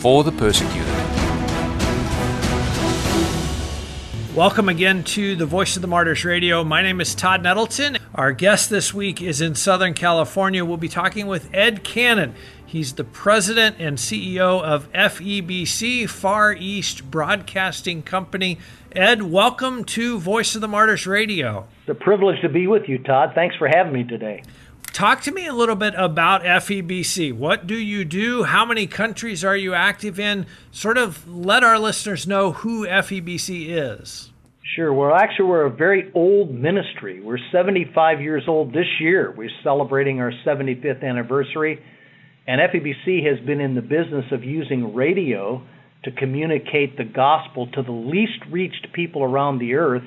for the persecuted. Welcome again to the Voice of the Martyrs Radio. My name is Todd Nettleton. Our guest this week is in Southern California. We'll be talking with Ed Cannon. He's the president and CEO of FEBC, Far East Broadcasting Company. Ed, welcome to Voice of the Martyrs Radio. It's a privilege to be with you, Todd. Thanks for having me today. Talk to me a little bit about FEBC. What do you do? How many countries are you active in? Sort of let our listeners know who FEBC is. Sure. Well, actually, we're a very old ministry. We're 75 years old this year. We're celebrating our 75th anniversary. And FEBC has been in the business of using radio to communicate the gospel to the least reached people around the earth.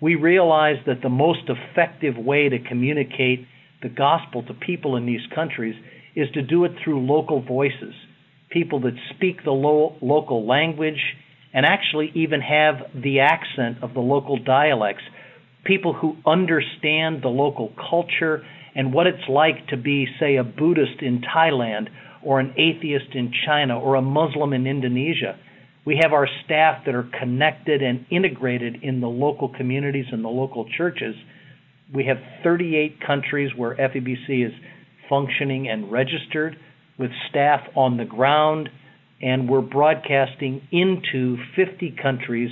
We realize that the most effective way to communicate the gospel to people in these countries is to do it through local voices, people that speak the lo- local language and actually even have the accent of the local dialects, people who understand the local culture and what it's like to be, say, a Buddhist in Thailand or an atheist in China or a Muslim in Indonesia. We have our staff that are connected and integrated in the local communities and the local churches. We have 38 countries where FEBC is functioning and registered with staff on the ground, and we're broadcasting into 50 countries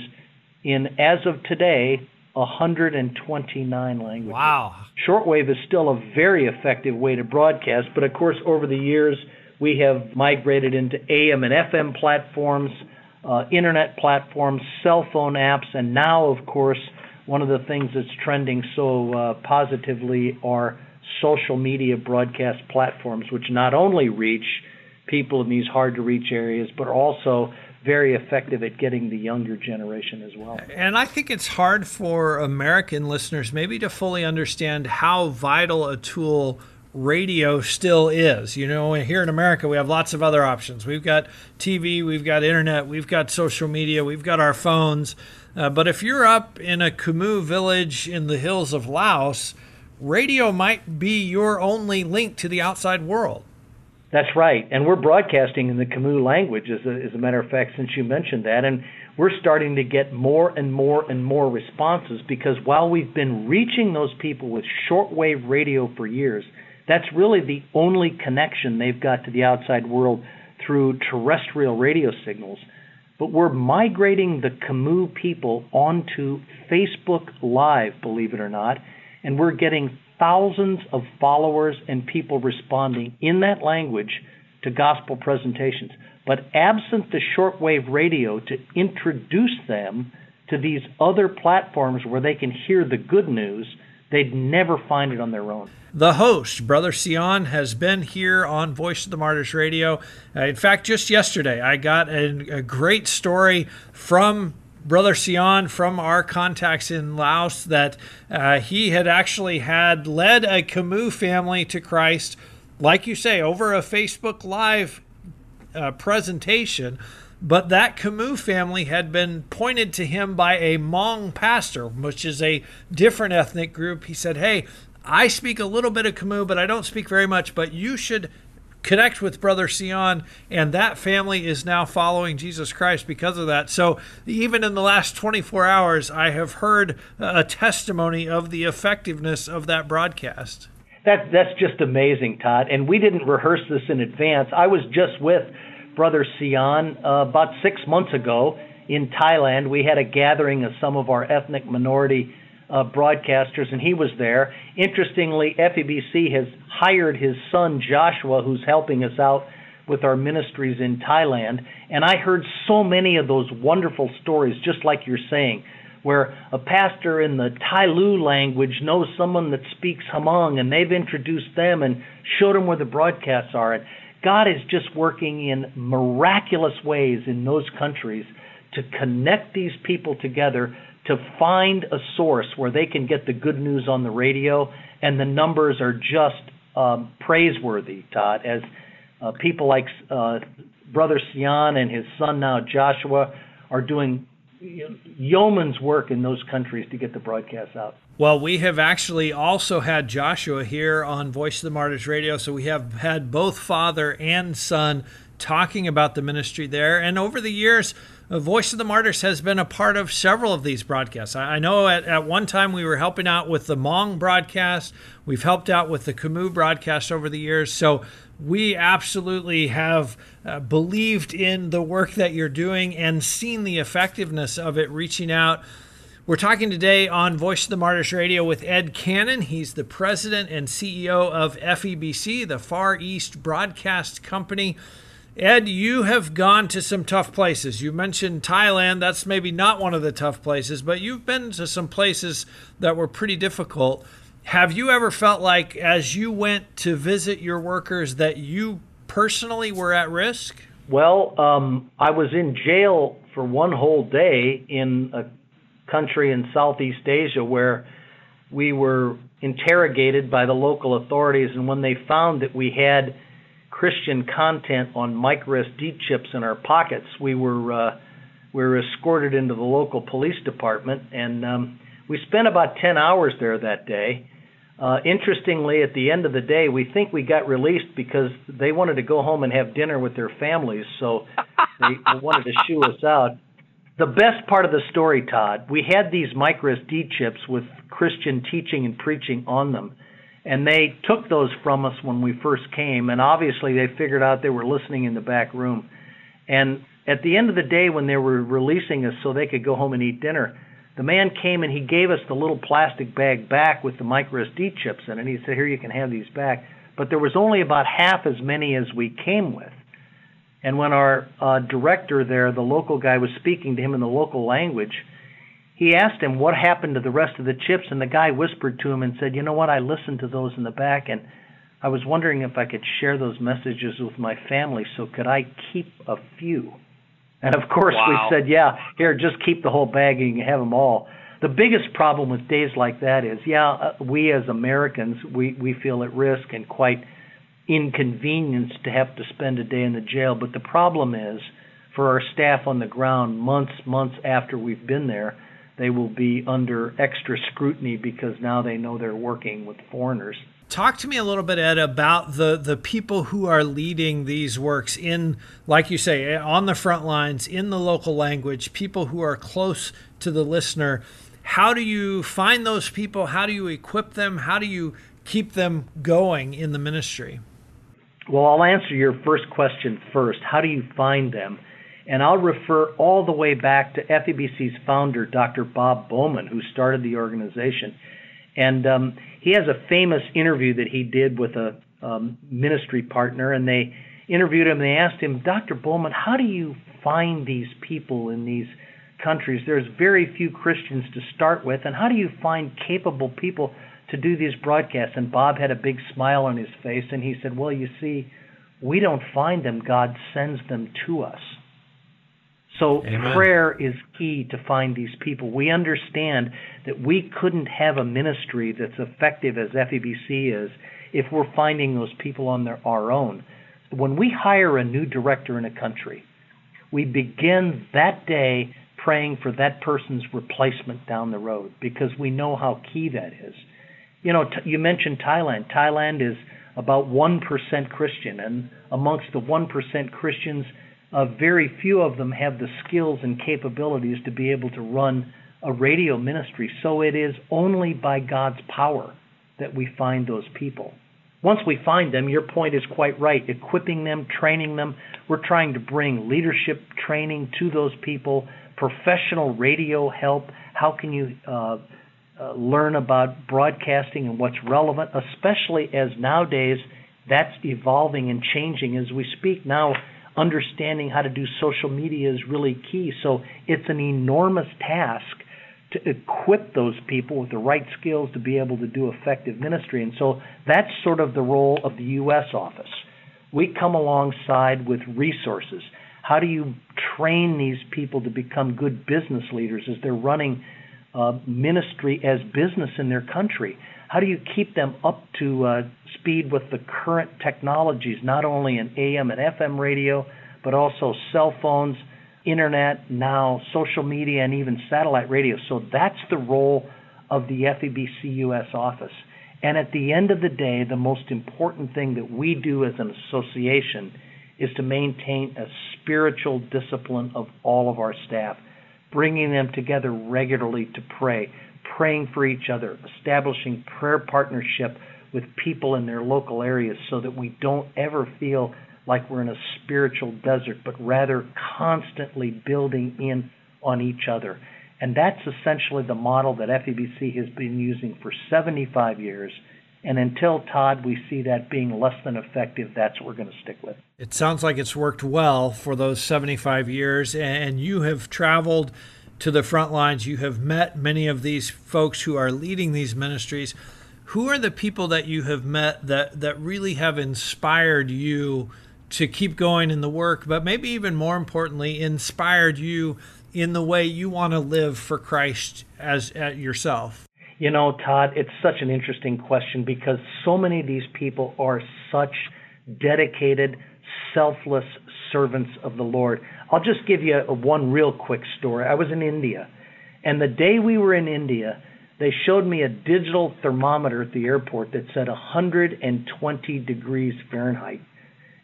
in, as of today, 129 languages. Wow. Shortwave is still a very effective way to broadcast, but of course, over the years, we have migrated into AM and FM platforms, uh, internet platforms, cell phone apps, and now, of course, one of the things that's trending so uh, positively are social media broadcast platforms, which not only reach people in these hard to reach areas, but are also very effective at getting the younger generation as well. And I think it's hard for American listeners maybe to fully understand how vital a tool radio still is. You know, here in America, we have lots of other options. We've got TV, we've got internet, we've got social media, we've got our phones. Uh, but if you're up in a Khmu village in the hills of Laos, radio might be your only link to the outside world. That's right. And we're broadcasting in the Khmu language, as a, as a matter of fact, since you mentioned that. And we're starting to get more and more and more responses because while we've been reaching those people with shortwave radio for years, that's really the only connection they've got to the outside world through terrestrial radio signals. But we're migrating the Khmu people onto Facebook Live, believe it or not, and we're getting thousands of followers and people responding in that language to gospel presentations. But absent the shortwave radio to introduce them to these other platforms where they can hear the good news, they'd never find it on their own. The host, Brother Sion, has been here on Voice of the Martyrs Radio. Uh, in fact, just yesterday, I got a, a great story from Brother Sion from our contacts in Laos that uh, he had actually had led a Khmu family to Christ, like you say, over a Facebook Live uh, presentation. But that Khmu family had been pointed to him by a Hmong pastor, which is a different ethnic group. He said, Hey, I speak a little bit of Khmu, but I don't speak very much, but you should connect with Brother Sion, and that family is now following Jesus Christ because of that. So, even in the last 24 hours, I have heard a testimony of the effectiveness of that broadcast. That, that's just amazing, Todd. And we didn't rehearse this in advance. I was just with Brother Sion uh, about six months ago in Thailand. We had a gathering of some of our ethnic minority uh, broadcasters, and he was there. Interestingly, FEBC has hired his son Joshua, who's helping us out with our ministries in Thailand. And I heard so many of those wonderful stories, just like you're saying, where a pastor in the Tai Lu language knows someone that speaks Hmong, and they've introduced them and showed them where the broadcasts are. And God is just working in miraculous ways in those countries to connect these people together to find a source where they can get the good news on the radio, and the numbers are just um, praiseworthy, Todd, as uh, people like uh, Brother Sion and his son now Joshua are doing yeoman's work in those countries to get the broadcast out. Well, we have actually also had Joshua here on Voice of the Martyrs Radio, so we have had both father and son talking about the ministry there. And over the years, Voice of the Martyrs has been a part of several of these broadcasts. I know at, at one time we were helping out with the Hmong broadcast. We've helped out with the Khmu broadcast over the years. So we absolutely have uh, believed in the work that you're doing and seen the effectiveness of it reaching out. We're talking today on Voice of the Martyrs Radio with Ed Cannon. He's the president and CEO of FEBC, the Far East Broadcast Company. Ed, you have gone to some tough places. You mentioned Thailand. That's maybe not one of the tough places, but you've been to some places that were pretty difficult. Have you ever felt like, as you went to visit your workers, that you personally were at risk? Well, um, I was in jail for one whole day in a country in Southeast Asia where we were interrogated by the local authorities, and when they found that we had Christian content on micro SD chips in our pockets, we were uh, we were escorted into the local police department, and um, we spent about 10 hours there that day. Uh, interestingly, at the end of the day, we think we got released because they wanted to go home and have dinner with their families, so they wanted to shoo us out. The best part of the story, Todd, we had these micro SD chips with Christian teaching and preaching on them, and they took those from us when we first came, and obviously they figured out they were listening in the back room. And at the end of the day, when they were releasing us so they could go home and eat dinner, the man came and he gave us the little plastic bag back with the micro SD chips in it. And he said, Here, you can have these back. But there was only about half as many as we came with. And when our uh, director there, the local guy, was speaking to him in the local language, he asked him what happened to the rest of the chips. And the guy whispered to him and said, You know what? I listened to those in the back, and I was wondering if I could share those messages with my family. So could I keep a few? And of course, wow. we said, yeah, here, just keep the whole bag and you can have them all. The biggest problem with days like that is, yeah, uh, we as Americans, we, we feel at risk and quite inconvenienced to have to spend a day in the jail. But the problem is, for our staff on the ground, months, months after we've been there, they will be under extra scrutiny because now they know they're working with foreigners. Talk to me a little bit, Ed, about the the people who are leading these works in, like you say, eh, on the front lines in the local language. People who are close to the listener. How do you find those people? How do you equip them? How do you keep them going in the ministry? Well, I'll answer your first question first. How do you find them? And I'll refer all the way back to FEBC's founder, Dr. Bob Bowman, who started the organization. And um, he has a famous interview that he did with a um, ministry partner, and they interviewed him. And they asked him, Dr. Bowman, how do you find these people in these countries? There's very few Christians to start with, and how do you find capable people to do these broadcasts? And Bob had a big smile on his face, and he said, Well, you see, we don't find them, God sends them to us. So Amen. prayer is key to find these people. We understand that we couldn't have a ministry that's effective as FEBC is if we're finding those people on their, our own. When we hire a new director in a country, we begin that day praying for that person's replacement down the road because we know how key that is. You know, t- you mentioned Thailand. Thailand is about 1% Christian, and amongst the 1% Christians, uh, very few of them have the skills and capabilities to be able to run a radio ministry. So it is only by God's power that we find those people. Once we find them, your point is quite right. Equipping them, training them. We're trying to bring leadership training to those people, professional radio help. How can you uh, uh, learn about broadcasting and what's relevant, especially as nowadays that's evolving and changing as we speak. Now, understanding how to do social media is really key. So it's an enormous task to equip those people with the right skills to be able to do effective ministry. And so that's sort of the role of the U.S. office. We come alongside with resources. How do you train these people to become good business leaders as they're running uh, ministry as business in their country? How do you keep them up to uh, speed with the current technologies, not only in AM and FM radio, but also cell phones, internet, now social media, and even satellite radio? So that's the role of the FEBC US office. And at the end of the day, the most important thing that we do as an association is to maintain a spiritual discipline of all of our staff, bringing them together regularly to pray, praying for each other, establishing prayer partnership with people in their local areas so that we don't ever feel like we're in a spiritual desert, but rather constantly building in on each other. And that's essentially the model that FEBC has been using for 75 years. And until, Todd, we see that being less than effective, that's what we're going to stick with. It sounds like it's worked well for those 75 years. And you have traveled to the front lines. You have met many of these folks who are leading these ministries. Who are the people that you have met that, that really have inspired you to keep going in the work, but maybe even more importantly, inspired you in the way you want to live for Christ as uh, yourself? You know, Todd, it's such an interesting question because so many of these people are such dedicated, selfless servants of the Lord. I'll just give you a, one real quick story. I was in India, and the day we were in India, they showed me a digital thermometer at the airport that said 120 degrees Fahrenheit.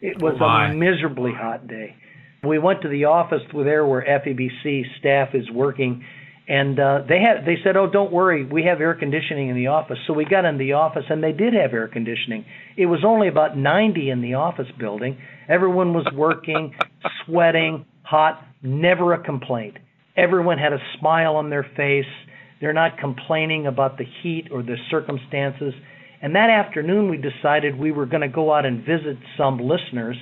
It was a miserably hot day. We went to the office there where FEBC staff is working, and uh, they had they said, "Oh, don't worry, we have air conditioning in the office." So we got in the office, and they did have air conditioning. It was only about 90 in the office building. Everyone was working, sweating, hot, never a complaint. Everyone had a smile on their face. They're not complaining about the heat or the circumstances. And that afternoon, we decided we were going to go out and visit some listeners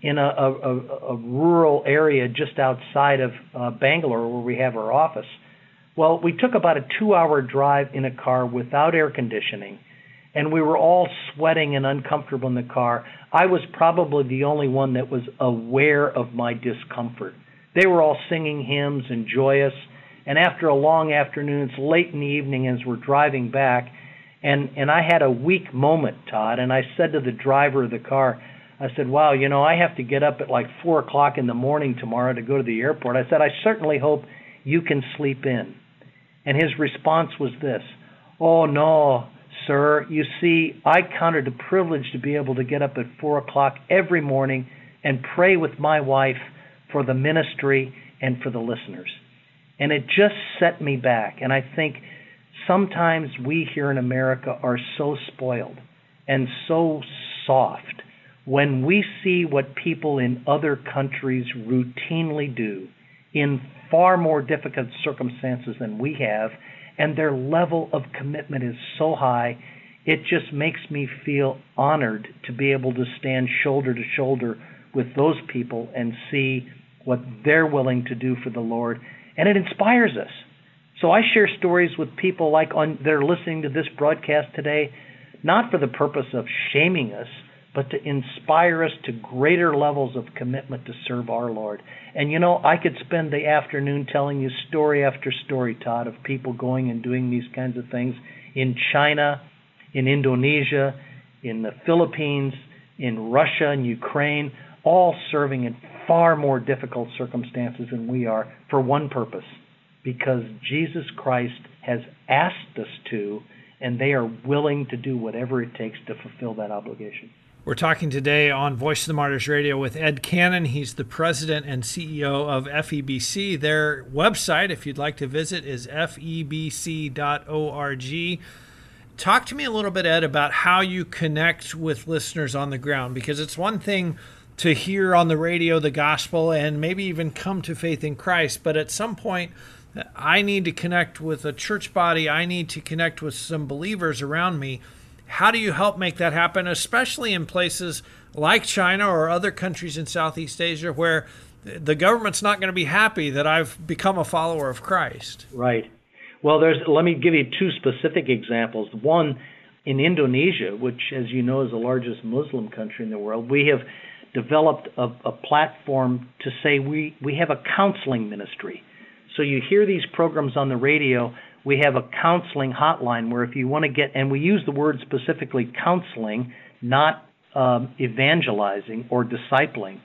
in a, a, a rural area just outside of uh, Bangalore where we have our office. Well, we took about a two hour drive in a car without air conditioning, and we were all sweating and uncomfortable in the car. I was probably the only one that was aware of my discomfort. They were all singing hymns and joyous, and after a long afternoon, it's late in the evening as we're driving back, and, and I had a weak moment, Todd, and I said to the driver of the car, I said, Wow, you know, I have to get up at like four o'clock in the morning tomorrow to go to the airport. I said, I certainly hope you can sleep in. And his response was this Oh, no, sir. You see, I count it a privilege to be able to get up at four o'clock every morning and pray with my wife for the ministry and for the listeners. And it just set me back. And I think sometimes we here in America are so spoiled and so soft when we see what people in other countries routinely do in far more difficult circumstances than we have, and their level of commitment is so high, it just makes me feel honored to be able to stand shoulder to shoulder with those people and see what they're willing to do for the Lord. And it inspires us. So I share stories with people like on that are listening to this broadcast today, not for the purpose of shaming us, but to inspire us to greater levels of commitment to serve our Lord. And you know, I could spend the afternoon telling you story after story, Todd, of people going and doing these kinds of things in China, in Indonesia, in the Philippines, in Russia and Ukraine, all serving in far more difficult circumstances than we are for one purpose because Jesus Christ has asked us to, and they are willing to do whatever it takes to fulfill that obligation. We're talking today on Voice of the Martyrs Radio with Ed Cannon. He's the president and CEO of FEBC. Their website, if you'd like to visit, is febc.org. Talk to me a little bit, Ed, about how you connect with listeners on the ground, because it's one thing to hear on the radio the gospel and maybe even come to faith in Christ, but at some point, I need to connect with a church body. I need to connect with some believers around me how do you help make that happen, especially in places like China or other countries in Southeast Asia where the government's not going to be happy that I've become a follower of Christ? Right. Well, there's. Let me give you two specific examples. One, in Indonesia, which, as you know, is the largest Muslim country in the world, we have developed a, a platform to say we, we have a counseling ministry. So you hear these programs on the radio. We have a counseling hotline where if you want to get, and we use the word specifically counseling, not um, evangelizing or discipling,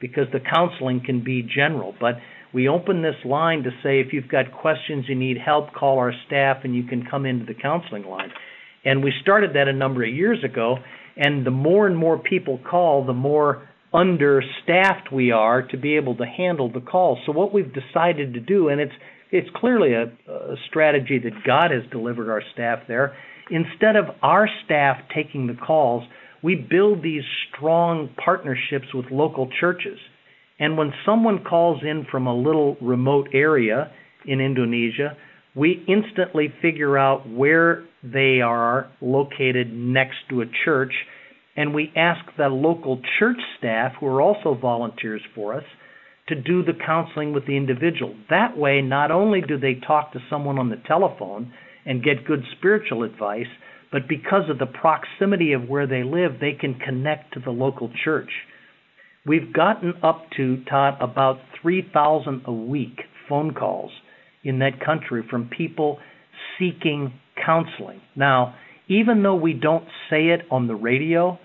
because the counseling can be general. But we open this line to say if you've got questions, you need help, call our staff, and you can come into the counseling line. And we started that a number of years ago. And the more and more people call, the more understaffed we are to be able to handle the calls. So what we've decided to do, and it's it's clearly a, a strategy that God has delivered our staff there. Instead of our staff taking the calls, we build these strong partnerships with local churches. And when someone calls in from a little remote area in Indonesia, we instantly figure out where they are located next to a church and we ask the local church staff, who are also volunteers for us, to do the counseling with the individual. That way, not only do they talk to someone on the telephone and get good spiritual advice, but because of the proximity of where they live, they can connect to the local church. We've gotten up to, Todd, about 3,000 a week phone calls in that country from people seeking counseling. Now, even though we don't say it on the radio,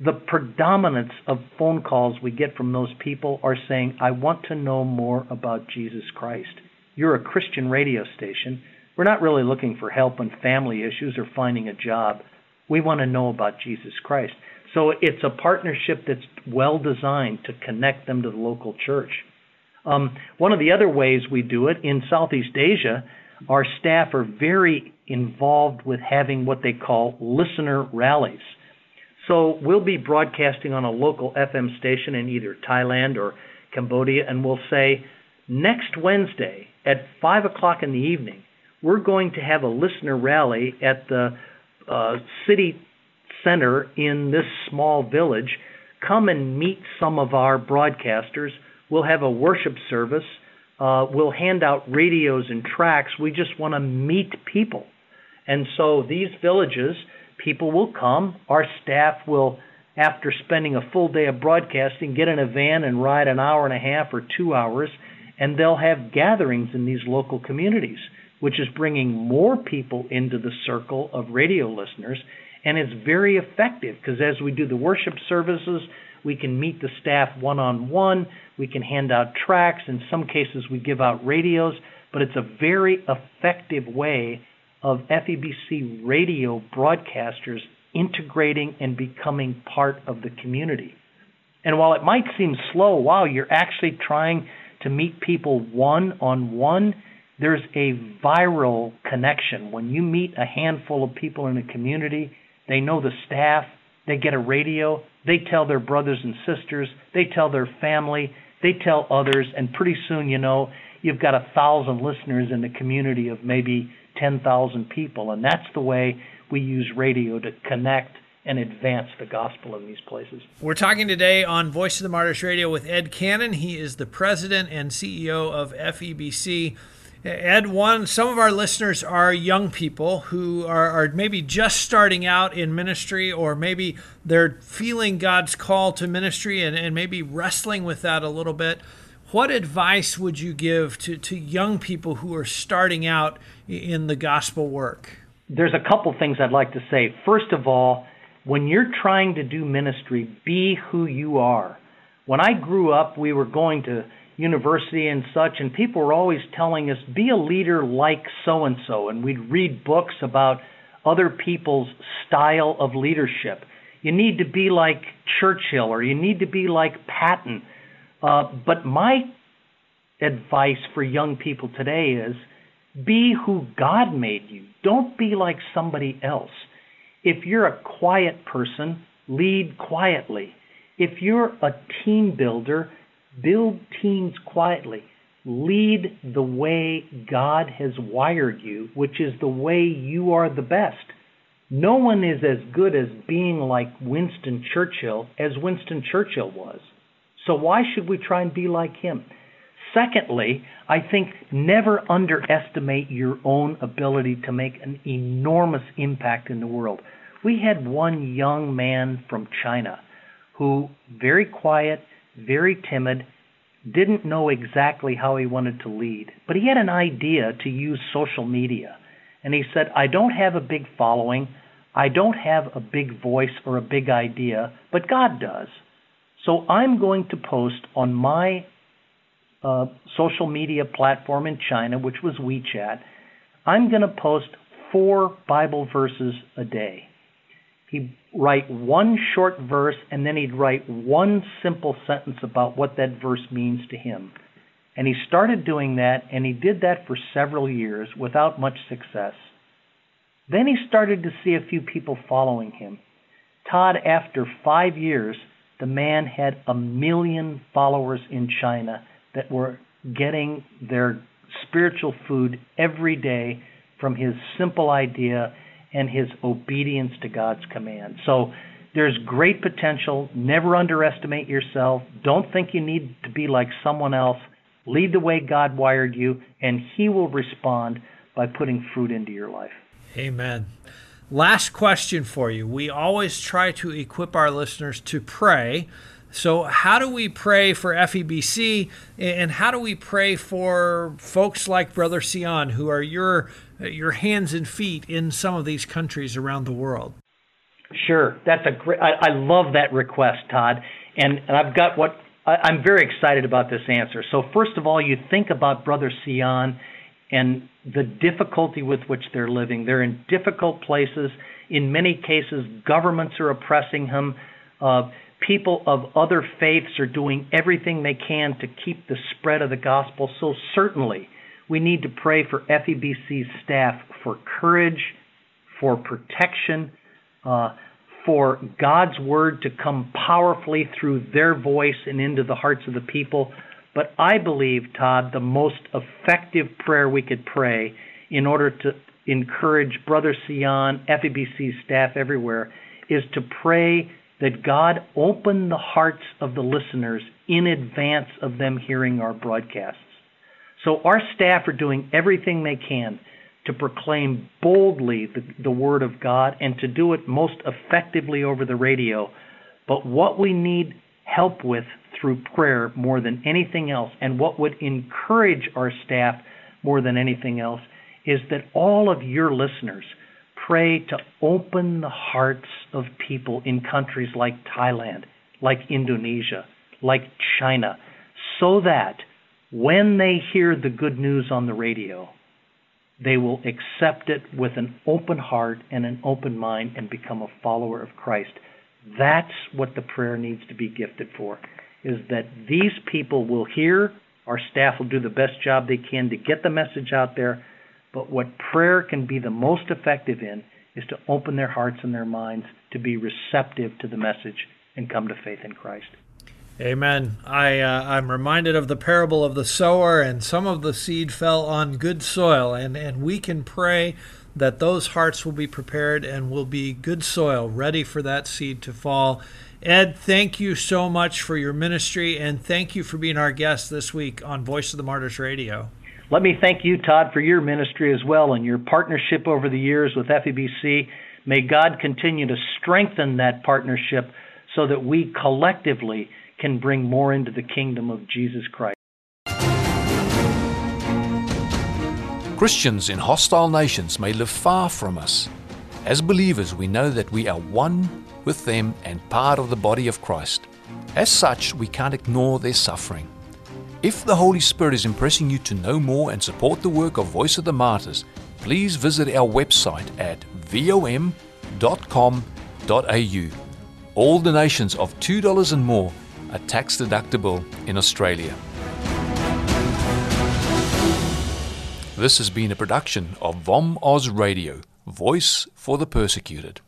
the predominance of phone calls we get from those people are saying, I want to know more about Jesus Christ. You're a Christian radio station. We're not really looking for help on family issues or finding a job. We want to know about Jesus Christ. So it's a partnership that's well designed to connect them to the local church. Um, one of the other ways we do it in Southeast Asia, our staff are very involved with having what they call listener rallies. So we'll be broadcasting on a local FM station in either Thailand or Cambodia, and we'll say next Wednesday at 5 o'clock in the evening, we're going to have a listener rally at the uh, city center in this small village. Come and meet some of our broadcasters. We'll have a worship service. Uh, we'll hand out radios and tracts. We just want to meet people. And so these villages, people will come. Our staff will, after spending a full day of broadcasting, get in a van and ride an hour and a half or two hours, and they'll have gatherings in these local communities, which is bringing more people into the circle of radio listeners. And it's very effective because as we do the worship services, we can meet the staff one on one. We can hand out tracts. In some cases, we give out radios. But it's a very effective way of FEBC radio broadcasters integrating and becoming part of the community. And while it might seem slow, wow, you're actually trying to meet people one on one, there's a viral connection. When you meet a handful of people in a community, they know the staff, they get a radio, they tell their brothers and sisters, they tell their family, they tell others, and pretty soon, you know, you've got a thousand listeners in the community of maybe 10,000 people. And that's the way we use radio to connect and advance the gospel in these places. We're talking today on Voice of the Martyrs Radio with Ed Cannon. He is the president and CEO of FEBC. Ed, one, some of our listeners are young people who are, are, maybe just starting out in ministry, or maybe they're feeling God's call to ministry and, and maybe wrestling with that a little bit. What advice would you give to, to young people who are starting out in the gospel work? There's a couple things I'd like to say. First of all, when you're trying to do ministry, be who you are. When I grew up, we were going to university and such, and people were always telling us, be a leader like so and so. And we'd read books about other people's style of leadership. You need to be like Churchill or you need to be like Patton uh, but my advice for young people today is be who God made you. Don't be like somebody else. If you're a quiet person, lead quietly. If you're a team builder, build teams quietly. Lead the way God has wired you, which is the way you are the best. No one is as good as being like Winston Churchill as Winston Churchill was. So why should we try and be like him? Secondly, I think never underestimate your own ability to make an enormous impact in the world. We had one young man from China who very quiet, very timid, didn't know exactly how he wanted to lead, but he had an idea to use social media. And he said, I don't have a big following. I don't have a big voice or a big idea, but God does. So I'm going to post on my uh, social media platform in China, which was WeChat. I'm going to post four Bible verses a day. He'd write one short verse and then he'd write one simple sentence about what that verse means to him. And he started doing that, and he did that for several years without much success. Then he started to see a few people following him. Todd, after five years, the man had a million followers in China that were getting their spiritual food every day from his simple idea and his obedience to God's command. So there's great potential. Never underestimate yourself. Don't think you need to be like someone else. Lead the way God wired you, and He will respond by putting fruit into your life. Amen. Last question for you. We always try to equip our listeners to pray. So, how do we pray for FEBC and how do we pray for folks like Brother Sion who are your your hands and feet in some of these countries around the world? Sure, that's a great. I, I love that request, Todd, and, and I've got what I, I'm very excited about this answer. So, first of all, you think about Brother Sion and the difficulty with which they're living. They're in difficult places. In many cases, governments are oppressing them. Uh, people of other faiths are doing everything they can to keep the spread of the gospel. So, certainly, we need to pray for FEBC's staff for courage, for protection, uh, for God's word to come powerfully through their voice and into the hearts of the people. But I believe, Todd, the most effective prayer we could pray in order to encourage Brother Sion, FEBC staff everywhere, is to pray that God open the hearts of the listeners in advance of them hearing our broadcasts. So our staff are doing everything they can to proclaim boldly the, the Word of God and to do it most effectively over the radio. But what we need help with through prayer more than anything else, and what would encourage our staff more than anything else, is that all of your listeners pray to open the hearts of people in countries like Thailand, like Indonesia, like China, so that when they hear the good news on the radio, they will accept it with an open heart and an open mind and become a follower of Christ. That's what the prayer needs to be gifted for is that these people will hear, our staff will do the best job they can to get the message out there, but what prayer can be the most effective in is to open their hearts and their minds to be receptive to the message and come to faith in Christ. Amen. I uh, I'm reminded of the parable of the sower, and some of the seed fell on good soil, and and we can pray that those hearts will be prepared and will be good soil, ready for that seed to fall. Ed, thank you so much for your ministry, and thank you for being our guest this week on Voice of the Martyrs Radio. Let me thank you, Todd, for your ministry as well and your partnership over the years with FEBC. May God continue to strengthen that partnership so that we collectively can bring more into the kingdom of Jesus Christ. Christians in hostile nations may live far from us. As believers, we know that we are one with them and part of the body of Christ. As such, we can't ignore their suffering. If the Holy Spirit is impressing you to know more and support the work of Voice of the Martyrs, please visit our website at vom.com.au. All donations of $2 and more are tax deductible in Australia. This has been a production of VOM Oz Radio, Voice for the Persecuted.